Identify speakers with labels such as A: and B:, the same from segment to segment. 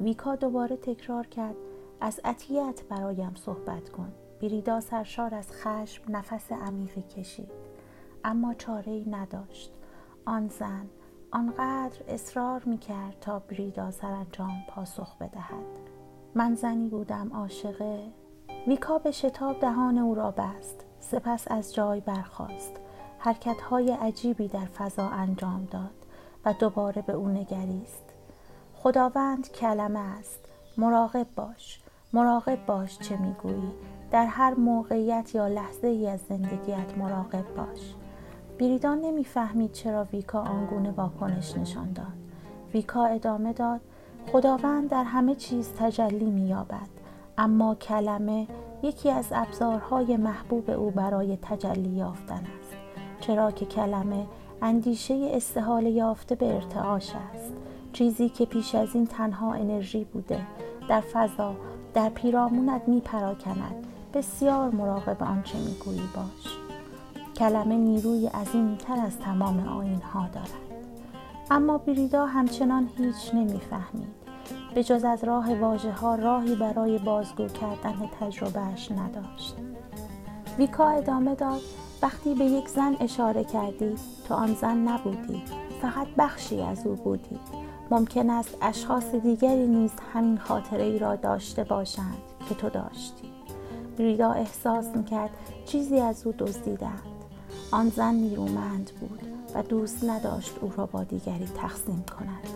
A: ویکا دوباره تکرار کرد از عطیت برایم صحبت کن. بریدا سرشار از خشم نفس عمیقی کشید. اما چاره ای نداشت. آن زن آنقدر اصرار می کرد تا بریدا سرانجام پاسخ بدهد. من زنی بودم عاشقه ویکا به شتاب دهان او را بست. سپس از جای برخاست. حرکتهای عجیبی در فضا انجام داد و دوباره به او نگریست. خداوند کلمه است. مراقب باش. مراقب باش چه می‌گویی. در هر موقعیت یا لحظه ای از زندگیت مراقب باش. بریدان نمی‌فهمید چرا ویکا آنگونه واکنش نشان داد. ویکا ادامه داد خداوند در همه چیز تجلی مییابد اما کلمه یکی از ابزارهای محبوب او برای تجلی یافتن است. چرا که کلمه اندیشه استحال یافته به ارتعاش است. چیزی که پیش از این تنها انرژی بوده. در فضا در پیرامونت می پراکند بسیار مراقب آنچه می‌گویی باش. کلمه نیروی عظیمتر از تمام آین ها دارد. اما بریدا همچنان هیچ نمی‌فهمید. به جز از راه واژه ها راهی برای بازگو کردن تجربهش نداشت. ویکا ادامه داد وقتی به یک زن اشاره کردی تو آن زن نبودی فقط بخشی از او بودی. ممکن است اشخاص دیگری نیز همین خاطره ای را داشته باشند که تو داشتی. ریدا احساس می‌کرد چیزی از او دزدیدند. آن زن نیرومند بود و دوست نداشت او را با دیگری تقسیم کند.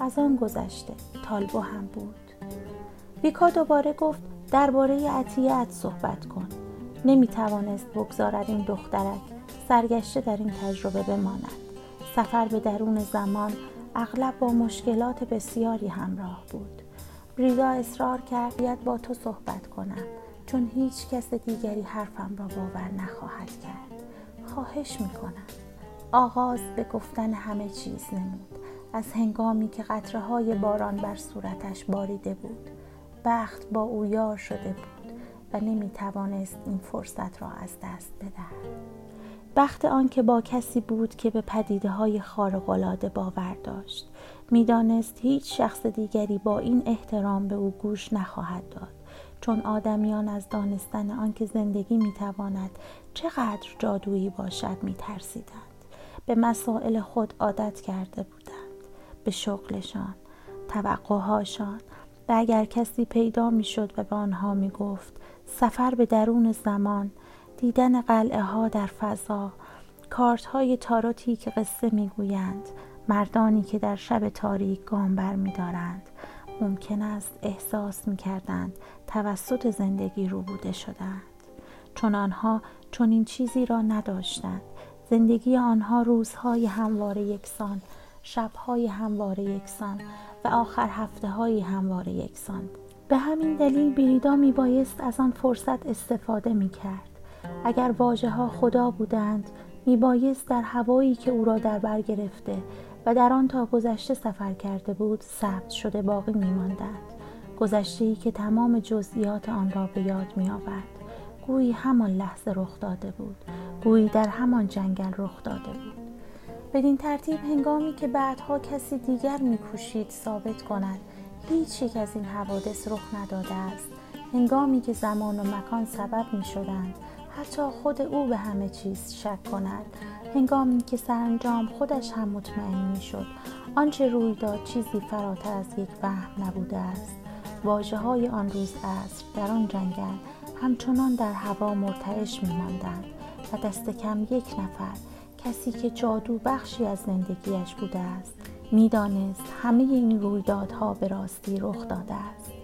A: از آن گذشته تالبو هم بود. ویکا دوباره گفت درباره عطیت صحبت کن. نمی توانست بگذارد این دخترک سرگشته در این تجربه بماند. سفر به درون زمان اغلب با مشکلات بسیاری همراه بود. ریدا اصرار کرد باید با تو صحبت کنم چون هیچ کس دیگری حرفم را باور نخواهد کرد. خواهش می‌کنم. آغاز به گفتن همه چیز نمود. از هنگامی که قطره های باران بر صورتش باریده بود بخت با او یار شده بود و نمی توانست این فرصت را از دست بدهد. بخت آن که با کسی بود که به پدیده های خارقلاده باور داشت. می‌دانست هیچ شخص دیگری با این احترام به او گوش نخواهد داد. چون آدمیان از دانستن آنکه زندگی می‌تواند چقدر جادویی باشد میترسیدند. به مسائل خود عادت کرده بودند. به شغلشان توقعهاشان. و اگر کسی پیدا می‌شد و به آنها می‌گفت سفر به درون زمان دیدن قلعه ها در فضا کارت های تاروتی که قصه می‌گویند مردانی که در شب تاریک گام بر می دارند. ممکن است احساس می کردند توسط زندگی روبوده شدند. چون آنها چون این چیزی را نداشتند. زندگی آنها روزهای همواره یکسان شبهای همواره یکسان و آخر هفته های همواره یکسان. به همین دلیل بریدا می بایست از آن فرصت استفاده می کرد اگر واجه ها خدا بودند می بایست در هوایی که او را در بر گرفته و در آن تا گذشته سفر کرده بود ثبت شده باقی می ماندند گذشته ای که تمام جزئیات آن را به یاد می آورد گویی همان لحظه رخ داده بود. گویی در همان جنگل رخ داده بود. بدین ترتیب هنگامی که بعدها کسی دیگر میکوشید ثابت کند. هیچ یک از این حوادث رخ نداده است. هنگامی که زمان و مکان سبب می شدند حتی خود او به همه چیز شک کند. هنگامی که سرانجام خودش هم مطمئن می شد آنچه روی داد چیزی فراتر از یک وهم نبوده است. واجه های آن روز عصر در آن جنگل همچنان در هوا مرتعش می ماندند و دست کم یک نفر کسی که جادو بخشی از زندگیش بوده است می‌دانست همه این رویدادها به راستی رخ داده است.